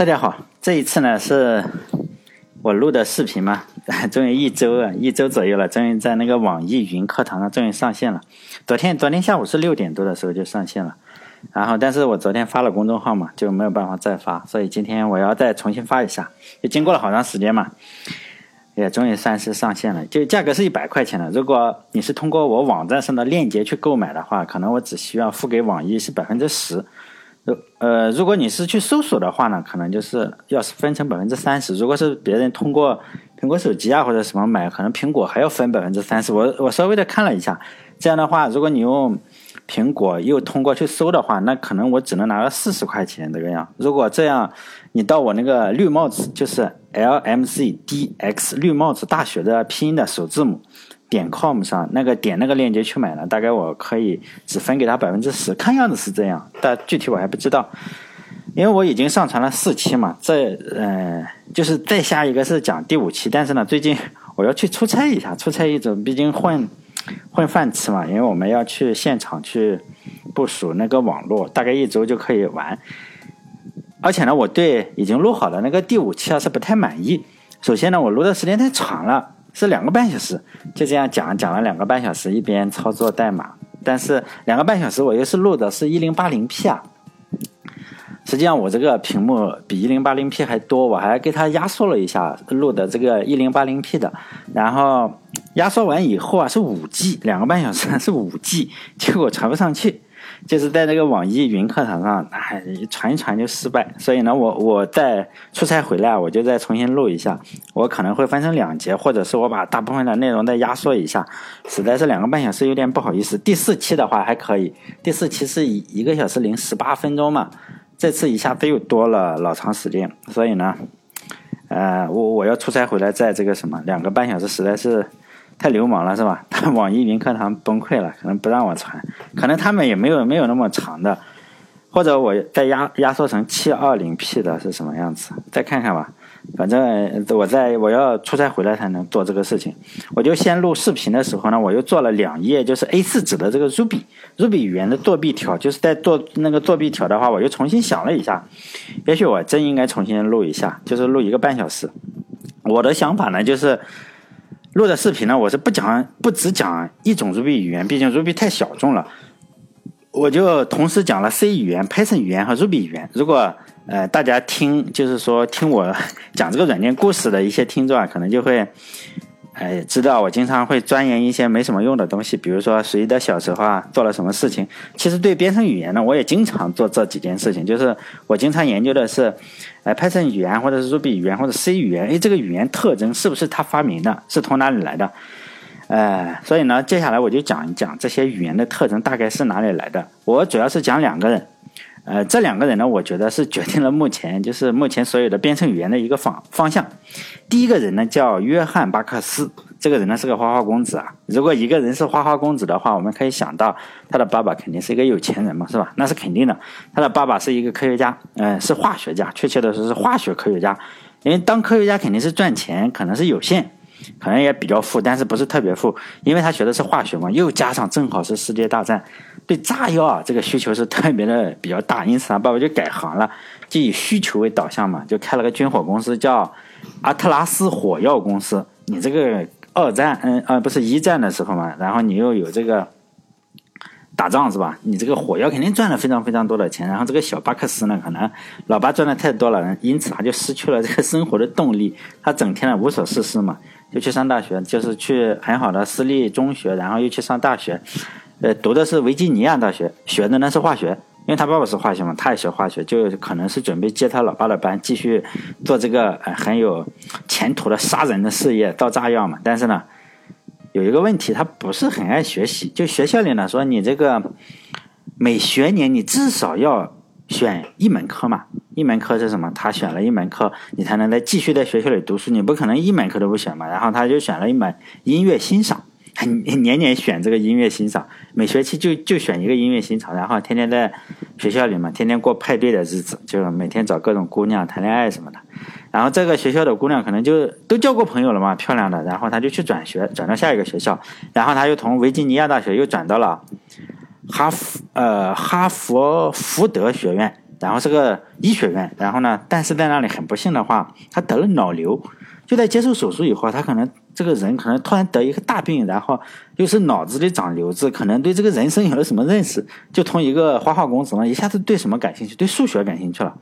大家好，这一次呢是我录的视频嘛，终于一周啊，一周左右了，终于在那个网易云课堂上终于上线了。昨天昨天下午是六点多的时候就上线了，然后但是我昨天发了公众号嘛，就没有办法再发，所以今天我要再重新发一下。也经过了好长时间嘛，也终于算是上线了。就价格是一百块钱的，如果你是通过我网站上的链接去购买的话，可能我只需要付给网易是百分之十。呃，如果你是去搜索的话呢，可能就是要是分成百分之三十。如果是别人通过苹果手机啊或者什么买，可能苹果还要分百分之三十。我我稍微的看了一下，这样的话，如果你用苹果又通过去搜的话，那可能我只能拿个四十块钱这个样。如果这样，你到我那个绿帽子，就是 L M C D X 绿帽子大学的拼音的首字母。点 com 上那个点那个链接去买了，大概我可以只分给他百分之十，看样子是这样，但具体我还不知道，因为我已经上传了四期嘛，这呃就是再下一个是讲第五期，但是呢最近 我要去出差一下，出差一周，毕竟混混饭吃嘛，因为我们要去现场去部署那个网络，大概一周就可以完，而且呢我对已经录好的那个第五期啊是不太满意，首先呢我录的时间太长了。是两个半小时，就这样讲讲了两个半小时，一边操作代码。但是两个半小时我又是录的是一零八零 P 啊，实际上我这个屏幕比一零八零 P 还多，我还给它压缩了一下录的这个一零八零 P 的，然后压缩完以后啊是五 G，两个半小时是五 G，结果传不上去。就是在那个网易云课堂上，哎，传一传就失败。所以呢，我我在出差回来，我就再重新录一下。我可能会分成两节，或者是我把大部分的内容再压缩一下。实在是两个半小时有点不好意思。第四期的话还可以，第四期是一一个小时零十八分钟嘛，这次一下子又多了老长时间。所以呢，呃，我我要出差回来，在这个什么两个半小时，实在是。太流氓了是吧？网易云课堂崩溃了，可能不让我传，可能他们也没有没有那么长的，或者我再压压缩成七二零 P 的是什么样子？再看看吧。反正我在我要出差回来才能做这个事情。我就先录视频的时候呢，我又做了两页，就是 A4 纸的这个 Ruby Ruby 语言的作弊条，就是在做那个作弊条的话，我又重新想了一下，也许我真应该重新录一下，就是录一个半小时。我的想法呢，就是。录的视频呢，我是不讲不只讲一种 Ruby 语言，毕竟 Ruby 太小众了，我就同时讲了 C 语言、Python 语言和 Ruby 语言。如果呃大家听，就是说听我讲这个软件故事的一些听众啊，可能就会。哎，知道我经常会钻研一些没什么用的东西，比如说谁的小时候啊做了什么事情。其实对编程语言呢，我也经常做这几件事情，就是我经常研究的是，哎，Python 语言或者是 Ruby 语言或者 C 语言，哎，这个语言特征是不是他发明的，是从哪里来的？哎，所以呢，接下来我就讲一讲这些语言的特征大概是哪里来的。我主要是讲两个人。呃，这两个人呢，我觉得是决定了目前就是目前所有的编程语言的一个方方向。第一个人呢叫约翰巴克斯，这个人呢是个花花公子啊。如果一个人是花花公子的话，我们可以想到他的爸爸肯定是一个有钱人嘛，是吧？那是肯定的。他的爸爸是一个科学家，嗯，是化学家，确切的说是化学科学家。因为当科学家肯定是赚钱，可能是有限。可能也比较富，但是不是特别富，因为他学的是化学嘛，又加上正好是世界大战，对炸药啊这个需求是特别的比较大，因此他爸爸就改行了，就以需求为导向嘛，就开了个军火公司，叫阿特拉斯火药公司。你这个二战，嗯啊不是一战的时候嘛，然后你又有这个打仗是吧？你这个火药肯定赚了非常非常多的钱，然后这个小巴克斯呢，可能老爸赚的太多了，因此他就失去了这个生活的动力，他整天的无所事事嘛。就去上大学，就是去很好的私立中学，然后又去上大学，呃，读的是维吉尼亚大学，学的呢是化学，因为他爸爸是化学嘛，他也学化学，就可能是准备接他老爸的班，继续做这个呃很有前途的杀人的事业，造炸药嘛。但是呢，有一个问题，他不是很爱学习，就学校里呢说你这个每学年你至少要选一门课嘛。一门课是什么？他选了一门课，你才能再继续在学校里读书。你不可能一门课都不选嘛。然后他就选了一门音乐欣赏，年年选这个音乐欣赏，每学期就就选一个音乐欣赏，然后天天在学校里嘛，天天过派对的日子，就每天找各种姑娘谈恋爱什么的。然后这个学校的姑娘可能就都交过朋友了嘛，漂亮的。然后他就去转学，转到下一个学校，然后他又从维吉尼亚大学又转到了哈佛呃哈佛福德学院。然后是个医学院，然后呢，但是在那里很不幸的话，他得了脑瘤。就在接受手术以后，他可能这个人可能突然得一个大病，然后又是脑子里长瘤子，可能对这个人生有了什么认识，就从一个花花公子呢，一下子对什么感兴趣，对数学感兴趣了。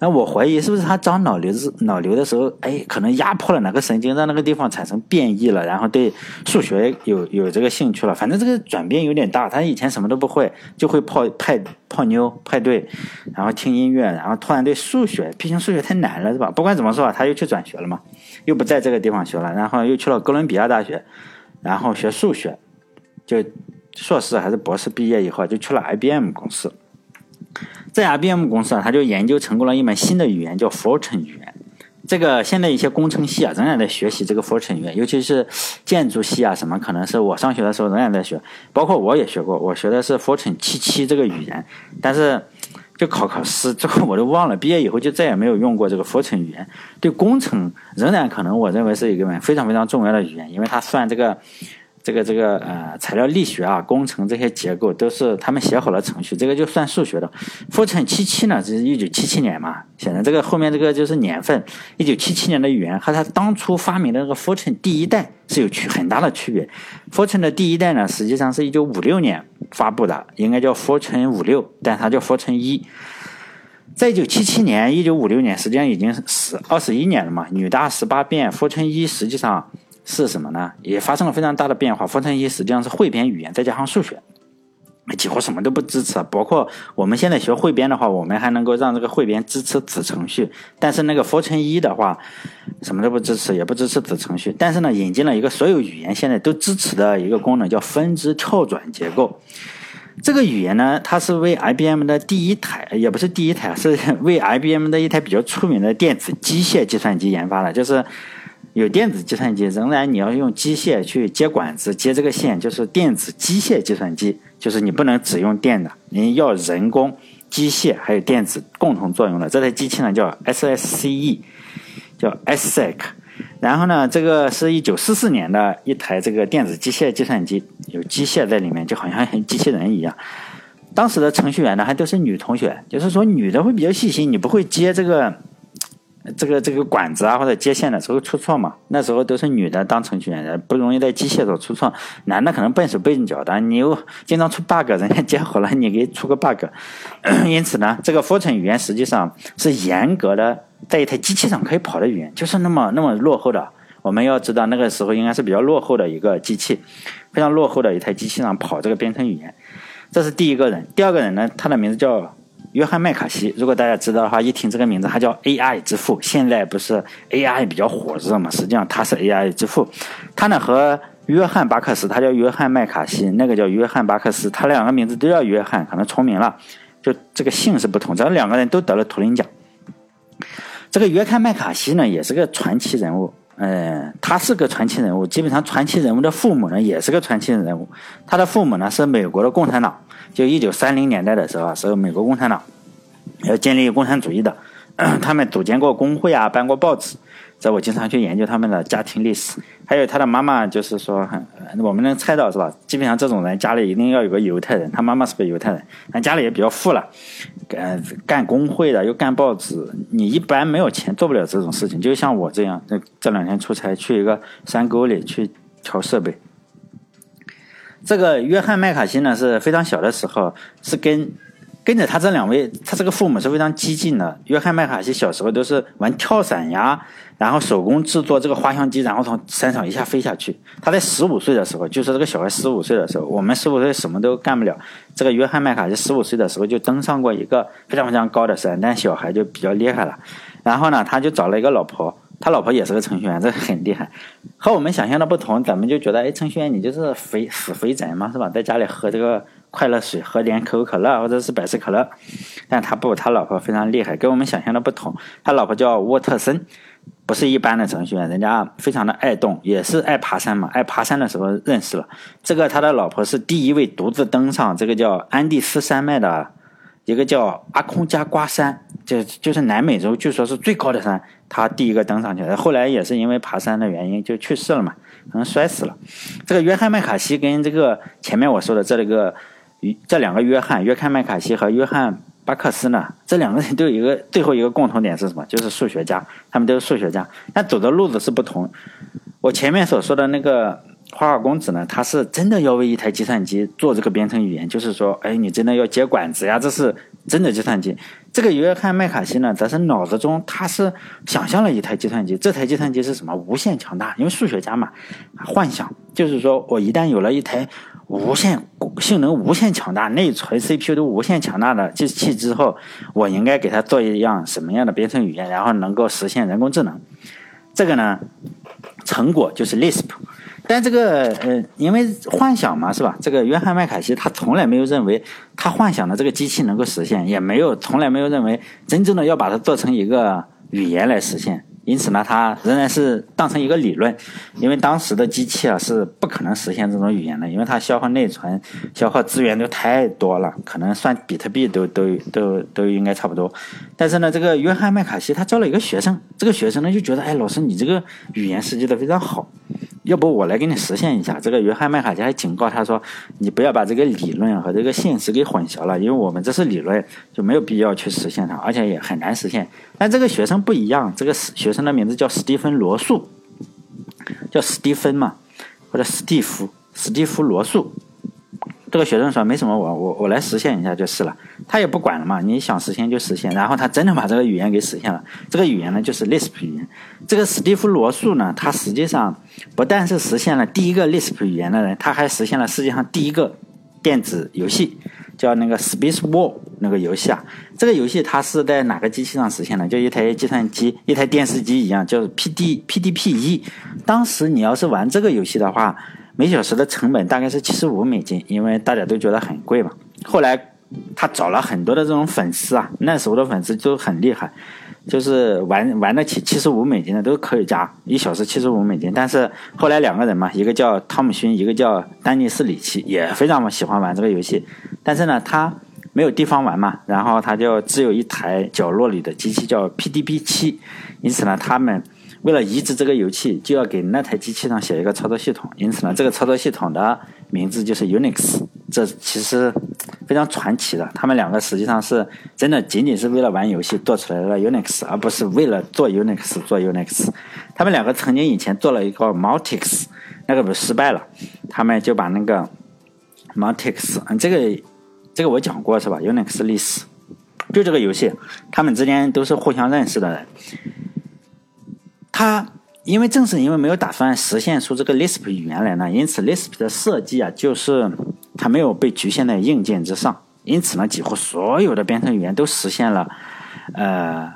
那我怀疑是不是他长脑瘤子脑瘤的时候，哎，可能压迫了哪个神经，让那个地方产生变异了，然后对数学有有这个兴趣了。反正这个转变有点大，他以前什么都不会，就会泡派泡妞派对，然后听音乐，然后突然对数学，毕竟数学太难了，是吧？不管怎么说啊，他又去转学了嘛，又不在这个地方学了，然后又去了哥伦比亚大学，然后学数学，就硕士还是博士毕业以后就去了 IBM 公司。在 IBM 公司啊，他就研究成功了一门新的语言，叫 Fortran 语言。这个现在一些工程系啊，仍然在学习这个 Fortran 语言，尤其是建筑系啊，什么可能是我上学的时候仍然在学，包括我也学过，我学的是 Fortran 七七这个语言，但是就考考试之后我都忘了，毕业以后就再也没有用过这个 Fortran 语言。对工程仍然可能我认为是一个非常非常重要的语言，因为它算这个。这个这个呃，材料力学啊，工程这些结构都是他们写好了程序，这个就算数学的。Fortran 七七呢，这是一九七七年嘛，显然这个后面这个就是年份，一九七七年的语言和它当初发明的那个 Fortran 第一代是有区很大的区别。Fortran 的第一代呢，实际上是一九五六年发布的，应该叫 Fortran 五六，但它叫 Fortran 一。在一九七七年、一九五六年，实际上已经十二十一年了嘛。女大十八变，Fortran 一实际上。是什么呢？也发生了非常大的变化。f o r t r a n 一实际上是汇编语言，再加上数学，几乎什么都不支持。包括我们现在学汇编的话，我们还能够让这个汇编支持子程序。但是那个 f o r t r a n 一的话，什么都不支持，也不支持子程序。但是呢，引进了一个所有语言现在都支持的一个功能，叫分支跳转结构。这个语言呢，它是为 IBM 的第一台，也不是第一台，是为 IBM 的一台比较出名的电子机械计算机研发的，就是。有电子计算机，仍然你要用机械去接管子、接这个线，就是电子机械计算机，就是你不能只用电的，你要人工、机械还有电子共同作用的。这台机器呢叫 SSCE，叫 SSEC。然后呢，这个是一九四四年的一台这个电子机械计算机，有机械在里面，就好像机器人一样。当时的程序员呢还都是女同学，就是说女的会比较细心，你不会接这个。这个这个管子啊或者接线的时候出错嘛，那时候都是女的当程序员，不容易在机械上出错。男的可能笨手笨脚的，你又经常出 bug，人家接好了你给出个 bug。因此呢，这个 Fortran 语言实际上是严格的在一台机器上可以跑的语言，就是那么那么落后的。我们要知道那个时候应该是比较落后的一个机器，非常落后的一台机器上跑这个编程语言。这是第一个人，第二个人呢，他的名字叫。约翰麦卡锡，如果大家知道的话，一听这个名字，他叫 AI 之父。现在不是 AI 比较火热嘛？实际上他是 AI 之父。他呢和约翰巴克斯，他叫约翰麦卡锡，那个叫约翰巴克斯，他两个名字都叫约翰，可能重名了，就这个姓是不同。这两个人都得了图灵奖。这个约翰麦卡锡呢，也是个传奇人物。嗯，他是个传奇人物。基本上传奇人物的父母呢，也是个传奇人物。他的父母呢是美国的共产党。就一九三零年代的时候啊，是美国共产党要建立共产主义的，他们组建过工会啊，办过报纸。这我经常去研究他们的家庭历史。还有他的妈妈，就是说，我们能猜到是吧？基本上这种人家里一定要有个犹太人。他妈妈是个犹太人，但家里也比较富了，干干工会的又干报纸。你一般没有钱做不了这种事情。就像我这样，这这两天出差去一个山沟里去调设备。这个约翰麦卡锡呢是非常小的时候是跟跟着他这两位，他这个父母是非常激进的。约翰麦卡锡小时候都是玩跳伞呀，然后手工制作这个滑翔机，然后从山上一下飞下去。他在十五岁的时候，就是这个小孩十五岁的时候，我们十五岁什么都干不了。这个约翰麦卡锡十五岁的时候就登上过一个非常非常高的山，但小孩就比较厉害了。然后呢，他就找了一个老婆。他老婆也是个程序员，这很厉害。和我们想象的不同，咱们就觉得，哎，程序员你就是肥死肥宅嘛，是吧？在家里喝这个快乐水，喝点可口可乐或者是百事可乐。但他不，他老婆非常厉害，跟我们想象的不同。他老婆叫沃特森，不是一般的程序员，人家非常的爱动，也是爱爬山嘛。爱爬山的时候认识了这个，他的老婆是第一位独自登上这个叫安第斯山脉的。一个叫阿空加瓜山，就就是南美洲，据说是最高的山。他第一个登上去的，后来也是因为爬山的原因就去世了嘛，可能摔死了。这个约翰麦卡锡跟这个前面我说的这个，这两个约翰，约翰麦卡锡和约翰巴克斯呢，这两个人 都有一个最后一个共同点是什么？就是数学家，他们都是数学家，但走的路子是不同。我前面所说的那个花花公子呢，他是真的要为一台计算机做这个编程语言，就是说，哎，你真的要接管子呀，这是真的计算机。这个约翰麦卡锡呢，则是脑子中他是想象了一台计算机，这台计算机是什么？无限强大，因为数学家嘛，幻想就是说我一旦有了一台。无限性能无限强大，内存 CPU 都无限强大的机器之后，我应该给它做一样什么样的编程语言，然后能够实现人工智能？这个呢，成果就是 Lisp。但这个呃，因为幻想嘛，是吧？这个约翰麦凯西他从来没有认为他幻想的这个机器能够实现，也没有从来没有认为真正的要把它做成一个语言来实现。因此呢，它仍然是当成一个理论，因为当时的机器啊是不可能实现这种语言的，因为它消耗内存、消耗资源都太多了，可能算比特币都都都都应该差不多。但是呢，这个约翰麦卡锡他招了一个学生，这个学生呢就觉得，哎，老师你这个语言设计的非常好。要不我来给你实现一下？这个约翰麦卡锡还警告他说：“你不要把这个理论和这个现实给混淆了，因为我们这是理论，就没有必要去实现它，而且也很难实现。”但这个学生不一样，这个学生的名字叫史蒂芬·罗素，叫史蒂芬嘛，或者史蒂夫，史蒂夫·罗素。这个学生说：“没什么，我我我来实现一下就是了。”他也不管了嘛，你想实现就实现。然后他真的把这个语言给实现了。这个语言呢，就是 Lisp 语言。这个史蒂夫·罗素呢，他实际上不但是实现了第一个 Lisp 语言的人，他还实现了世界上第一个电子游戏，叫那个 Space War 那个游戏啊。这个游戏它是在哪个机器上实现的？就一台计算机、一台电视机一样，叫 P D P D P 一。当时你要是玩这个游戏的话。每小时的成本大概是七十五美金，因为大家都觉得很贵嘛。后来他找了很多的这种粉丝啊，那时候的粉丝都很厉害，就是玩玩得起七十五美金的都可以加一小时七十五美金。但是后来两个人嘛，一个叫汤姆逊，一个叫丹尼斯里奇，也非常喜欢玩这个游戏。但是呢，他没有地方玩嘛，然后他就只有一台角落里的机器叫 PDB 七，因此呢，他们。为了移植这个游戏，就要给那台机器上写一个操作系统，因此呢，这个操作系统的名字就是 Unix。这其实非常传奇的，他们两个实际上是真的仅仅是为了玩游戏做出来的 Unix，而不是为了做 Unix 做 Unix。他们两个曾经以前做了一个 Multics，那个不失败了，他们就把那个 Multics，嗯，这个这个我讲过是吧？Unix 历史，就这个游戏，他们之间都是互相认识的人。他因为正是因为没有打算实现出这个 Lisp 语言来呢，因此 Lisp 的设计啊，就是它没有被局限在硬件之上，因此呢，几乎所有的编程语言都实现了，呃，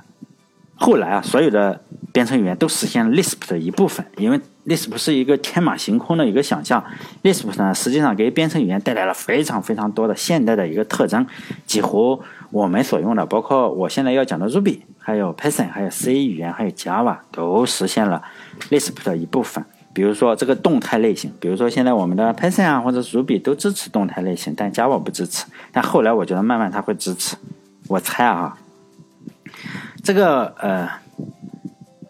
后来啊，所有的编程语言都实现了 Lisp 的一部分，因为 Lisp 是一个天马行空的一个想象，Lisp 呢，实际上给编程语言带来了非常非常多的现代的一个特征，几乎我们所用的，包括我现在要讲的 Ruby。还有 Python，还有 C 语言，还有 Java 都实现了 Lisp 的一部分。比如说这个动态类型，比如说现在我们的 Python 啊或者 Ruby 都支持动态类型，但 Java 不支持。但后来我觉得慢慢它会支持。我猜啊，这个呃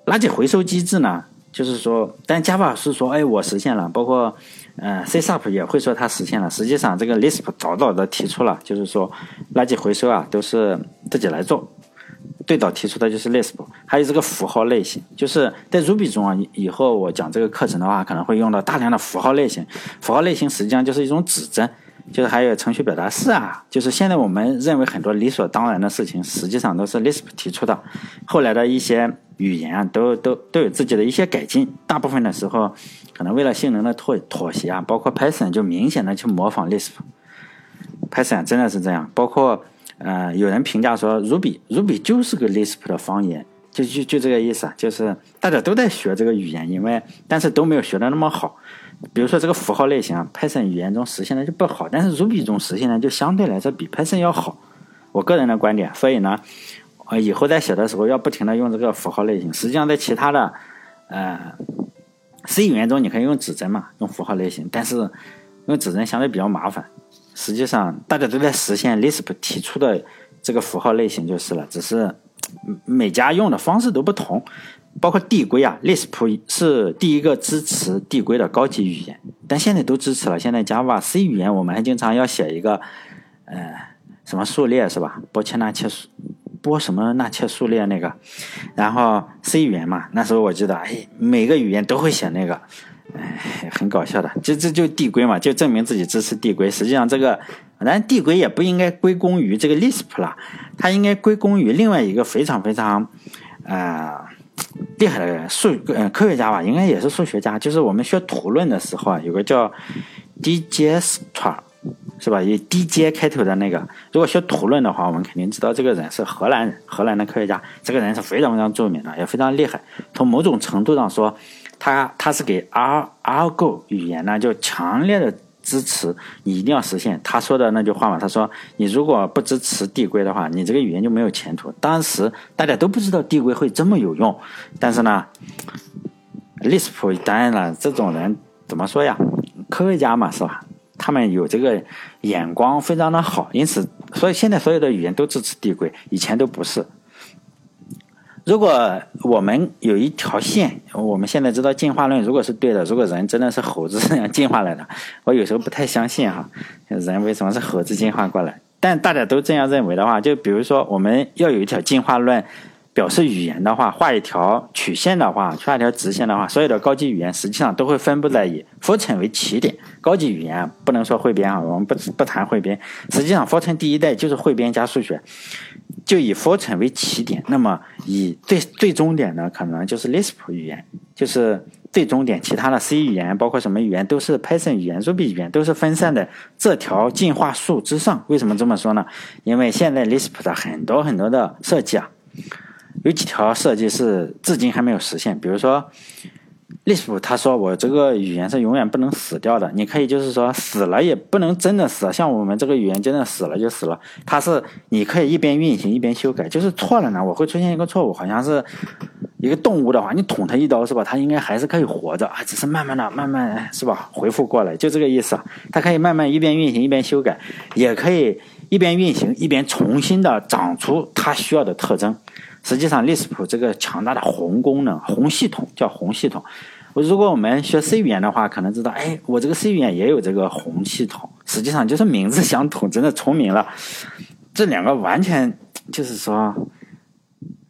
垃圾回收机制呢，就是说，但 Java 是说，哎，我实现了，包括呃 C Sharp 也会说它实现了。实际上这个 Lisp 早早的提出了，就是说垃圾回收啊都是自己来做。最早提出的就是 Lisp，还有这个符号类型，就是在 Ruby 中啊，以后我讲这个课程的话，可能会用到大量的符号类型。符号类型实际上就是一种指针，就是还有程序表达式啊，就是现在我们认为很多理所当然的事情，实际上都是 Lisp 提出的。后来的一些语言啊，都都都有自己的一些改进，大部分的时候可能为了性能的妥妥协啊，包括 Python 就明显的去模仿 Lisp，Python 真的是这样，包括。呃，有人评价说，Ruby，Ruby 就是个 Lisp 的方言，就就就这个意思啊，就是大家都在学这个语言，因为但是都没有学的那么好。比如说这个符号类型啊，Python 语言中实现的就不好，但是 Ruby 中实现的就相对来说比 Python 要好。我个人的观点，所以呢，呃，以后在写的时候要不停的用这个符号类型。实际上在其他的呃 C 语言中，你可以用指针嘛，用符号类型，但是用指针相对比较麻烦。实际上，大家都在实现 Lisp 提出的这个符号类型就是了，只是每家用的方式都不同。包括递归啊，Lisp 是第一个支持递归的高级语言，但现在都支持了。现在 Java、C 语言我们还经常要写一个呃什么数列是吧？波切纳切数，波什么纳切数列那个，然后 C 语言嘛，那时候我记得，哎，每个语言都会写那个，很搞笑的，这这就递归嘛，就证明自己支持递归。实际上这个，然递归也不应该归功于这个 Lisp 了，它应该归功于另外一个非常非常，呃。厉害的数呃科学家吧，应该也是数学家。就是我们学图论的时候啊，有个叫 DJ Stra，是吧？以 DJ 开头的那个。如果学图论的话，我们肯定知道这个人是荷兰人，荷兰的科学家。这个人是非常非常著名的，也非常厉害。从某种程度上说，他他是给 R RGo 语言呢，就强烈的。支持你一定要实现他说的那句话嘛？他说：“你如果不支持递归的话，你这个语言就没有前途。”当时大家都不知道递归会这么有用，但是呢，Lisp 当然了，这种人怎么说呀？科学家嘛，是吧？他们有这个眼光非常的好，因此，所以现在所有的语言都支持递归，以前都不是。如果我们有一条线，我们现在知道进化论如果是对的，如果人真的是猴子这样进化来的，我有时候不太相信哈，人为什么是猴子进化过来？但大家都这样认为的话，就比如说我们要有一条进化论。表示语言的话，画一条曲线的话，画一条直线的话，所有的高级语言实际上都会分布在以浮尘为起点。高级语言不能说汇编啊，我们不不谈汇编。实际上浮尘第一代就是汇编加数学，就以 Fortran 为起点。那么，以最最终点呢，可能就是 Lisp 语言，就是最终点。其他的 C 语言，包括什么语言，都是 Python 语言、Ruby 语言，都是分散在这条进化树之上。为什么这么说呢？因为现在 Lisp 的很多很多的设计啊。有几条设计是至今还没有实现，比如说，Lisp 他说我这个语言是永远不能死掉的，你可以就是说死了也不能真的死，像我们这个语言真的死了就死了，它是你可以一边运行一边修改，就是错了呢，我会出现一个错误，好像是一个动物的话，你捅它一刀是吧？它应该还是可以活着啊，只是慢慢的、慢慢是吧恢复过来，就这个意思。它可以慢慢一边运行一边修改，也可以一边运行一边重新的长出它需要的特征。实际上，Lisp 这个强大的宏功能、宏系统叫宏系统。如果我们学 C 语言的话，可能知道，哎，我这个 C 语言也有这个宏系统。实际上就是名字相同，真的重名了。这两个完全就是说，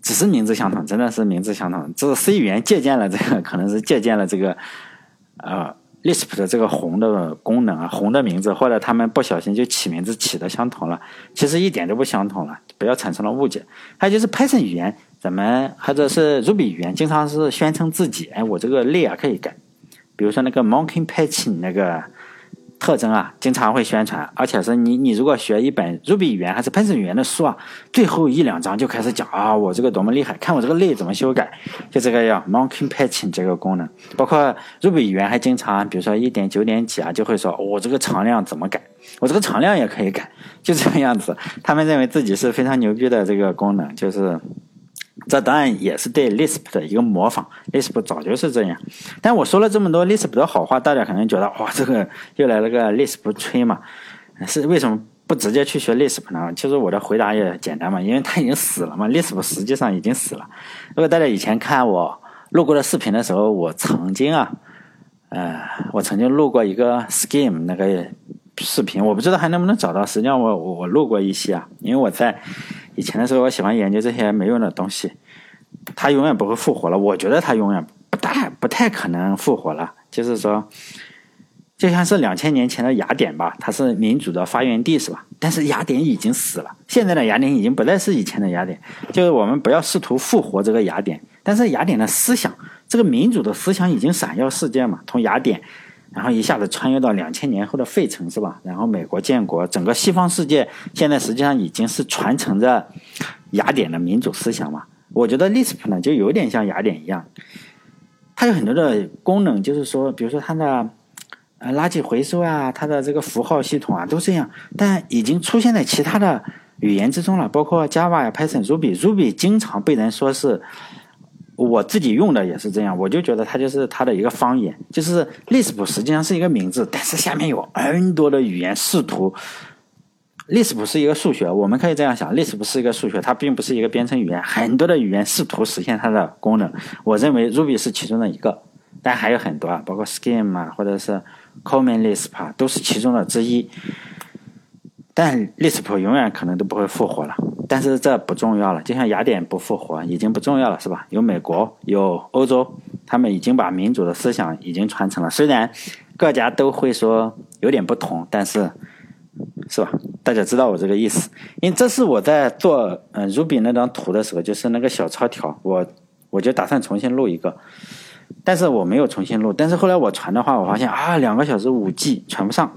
只是名字相同，真的是名字相同。这是 C 语言借鉴了这个，可能是借鉴了这个，呃。Lisp 的这个红的功能啊，红的名字，或者他们不小心就起名字起的相同了，其实一点都不相同了，不要产生了误解。还有就是 Python 语言，咱们或者是 Ruby 语言，经常是宣称自己，哎，我这个类啊可以改，比如说那个 Monkey Patch 那个。特征啊，经常会宣传，而且是你你如果学一本 Ruby 语言还是 Python 语言的书啊，最后一两章就开始讲啊，我这个多么厉害，看我这个类怎么修改，就这个叫 Monkey Patching 这个功能。包括 Ruby 语言还经常，比如说一点九点几啊，就会说我这个常量怎么改，我这个常量也可以改，就这个样子。他们认为自己是非常牛逼的这个功能，就是。这当然也是对 Lisp 的一个模仿，Lisp 早就是这样。但我说了这么多 Lisp 的好话，大家可能觉得哇，这个又来了个 Lisp 吹嘛？是为什么不直接去学 Lisp 呢？其实我的回答也简单嘛，因为它已经死了嘛，Lisp 实际上已经死了。如果大家以前看我录过的视频的时候，我曾经啊，呃，我曾经录过一个 Scheme 那个视频，我不知道还能不能找到。实际上我我录过一些啊，因为我在。以前的时候，我喜欢研究这些没用的东西。它永远不会复活了，我觉得它永远不大不太可能复活了。就是说，就像是两千年前的雅典吧，它是民主的发源地，是吧？但是雅典已经死了，现在的雅典已经不再是以前的雅典。就是我们不要试图复活这个雅典，但是雅典的思想，这个民主的思想已经闪耀世界嘛，从雅典。然后一下子穿越到两千年后的费城，是吧？然后美国建国，整个西方世界现在实际上已经是传承着雅典的民主思想嘛。我觉得 Lisp 呢就有点像雅典一样，它有很多的功能，就是说，比如说它的呃垃圾回收啊，它的这个符号系统啊都这样，但已经出现在其他的语言之中了，包括 Java、Python、Ruby。Ruby 经常被人说是。我自己用的也是这样，我就觉得它就是它的一个方言，就是 Lisp 实际上是一个名字，但是下面有 N 多的语言试图。Lisp 是一个数学，我们可以这样想，Lisp 是一个数学，它并不是一个编程语言，很多的语言试图实现它的功能。我认为 Ruby 是其中的一个，但还有很多啊，包括 Scheme 啊，或者是 Common Lisp 啊，都是其中的之一。但利斯普永远可能都不会复活了。但是这不重要了，就像雅典不复活已经不重要了，是吧？有美国，有欧洲，他们已经把民主的思想已经传承了。虽然各家都会说有点不同，但是，是吧？大家知道我这个意思。因为这是我在做嗯 Ruby 那张图的时候，就是那个小抄条，我我就打算重新录一个，但是我没有重新录。但是后来我传的话，我发现啊，两个小时五 G 传不上。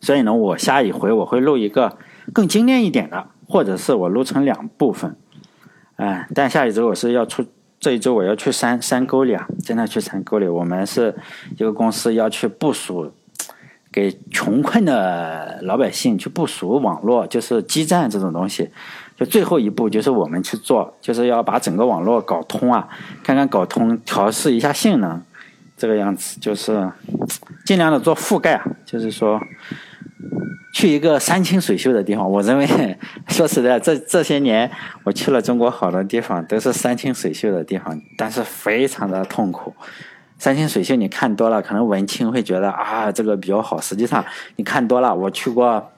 所以呢，我下一回我会录一个更精炼一点的，或者是我录成两部分，哎，但下一周我是要出，这一周我要去山山沟里啊，真的去山沟里。我们是一个公司要去部署，给穷困的老百姓去部署网络，就是基站这种东西。就最后一步就是我们去做，就是要把整个网络搞通啊，看看搞通，调试一下性能，这个样子就是尽量的做覆盖啊，就是说。去一个山清水秀的地方，我认为说实在，这这些年我去了中国好多地方，都是山清水秀的地方，但是非常的痛苦。山清水秀你看多了，可能文青会觉得啊这个比较好，实际上你看多了，我去过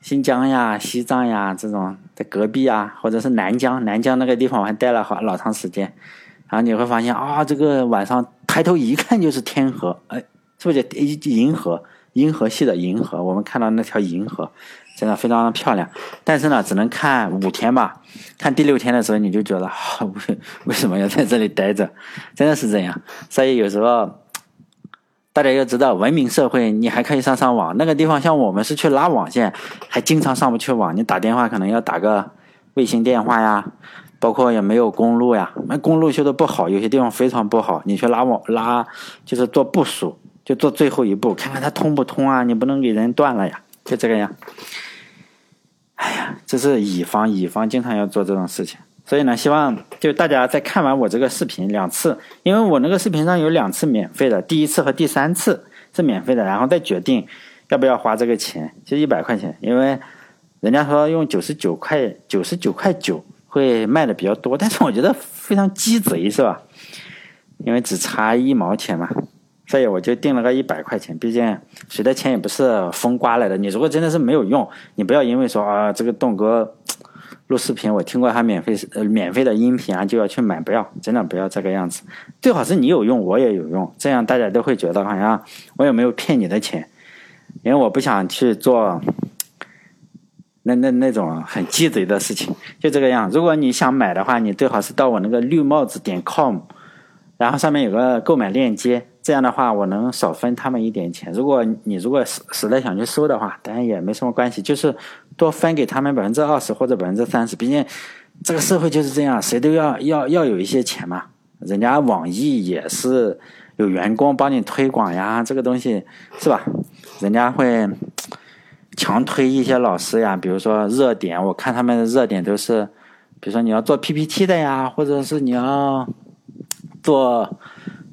新疆呀、西藏呀这种在隔壁啊，或者是南疆，南疆那个地方我还待了好老长时间，然后你会发现啊，这个晚上抬头一看就是天河，哎，是不是叫银河？银河系的银河，我们看到那条银河，真的非常的漂亮。但是呢，只能看五天吧。看第六天的时候，你就觉得为 为什么要在这里待着？真的是这样。所以有时候大家要知道，文明社会你还可以上上网。那个地方像我们是去拉网线，还经常上不去网。你打电话可能要打个卫星电话呀，包括也没有公路呀，那公路修的不好，有些地方非常不好。你去拉网拉，就是做部署。就做最后一步，看看它通不通啊！你不能给人断了呀，就这个样。哎呀，这是乙方，乙方经常要做这种事情。所以呢，希望就大家在看完我这个视频两次，因为我那个视频上有两次免费的，第一次和第三次是免费的，然后再决定要不要花这个钱，就一百块钱。因为人家说用九十九块九十九块九会卖的比较多，但是我觉得非常鸡贼，是吧？因为只差一毛钱嘛。所以我就定了个一百块钱，毕竟谁的钱也不是风刮来的。你如果真的是没有用，你不要因为说啊，这个栋哥录视频，我听过他免费呃免费的音频啊，就要去买，不要，真的不要这个样子。最好是你有用，我也有用，这样大家都会觉得好像我也没有骗你的钱，因为我不想去做那那那种很鸡贼的事情，就这个样。如果你想买的话，你最好是到我那个绿帽子点 com，然后上面有个购买链接。这样的话，我能少分他们一点钱。如果你如果实实在想去收的话，当然也没什么关系，就是多分给他们百分之二十或者百分之三十。毕竟这个社会就是这样，谁都要要要有一些钱嘛。人家网易也是有员工帮你推广呀，这个东西是吧？人家会强推一些老师呀，比如说热点，我看他们的热点都是，比如说你要做 PPT 的呀，或者是你要做。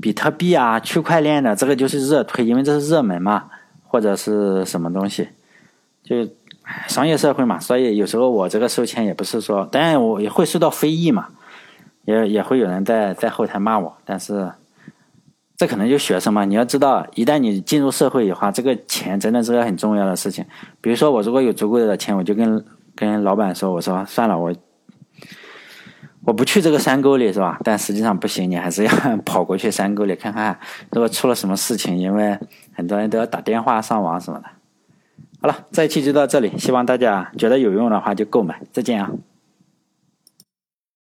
比特币啊，区块链的这个就是热推，因为这是热门嘛，或者是什么东西，就商业社会嘛，所以有时候我这个收钱也不是说，当然我也会受到非议嘛，也也会有人在在后台骂我，但是这可能就学生嘛，你要知道，一旦你进入社会的话，这个钱真的是个很重要的事情。比如说我如果有足够的钱，我就跟跟老板说，我说算了，我。我不去这个山沟里是吧？但实际上不行，你还是要 跑过去山沟里看看，如果出了什么事情，因为很多人都要打电话上网什么的。好了，这一期就到这里，希望大家觉得有用的话就购买，再见啊。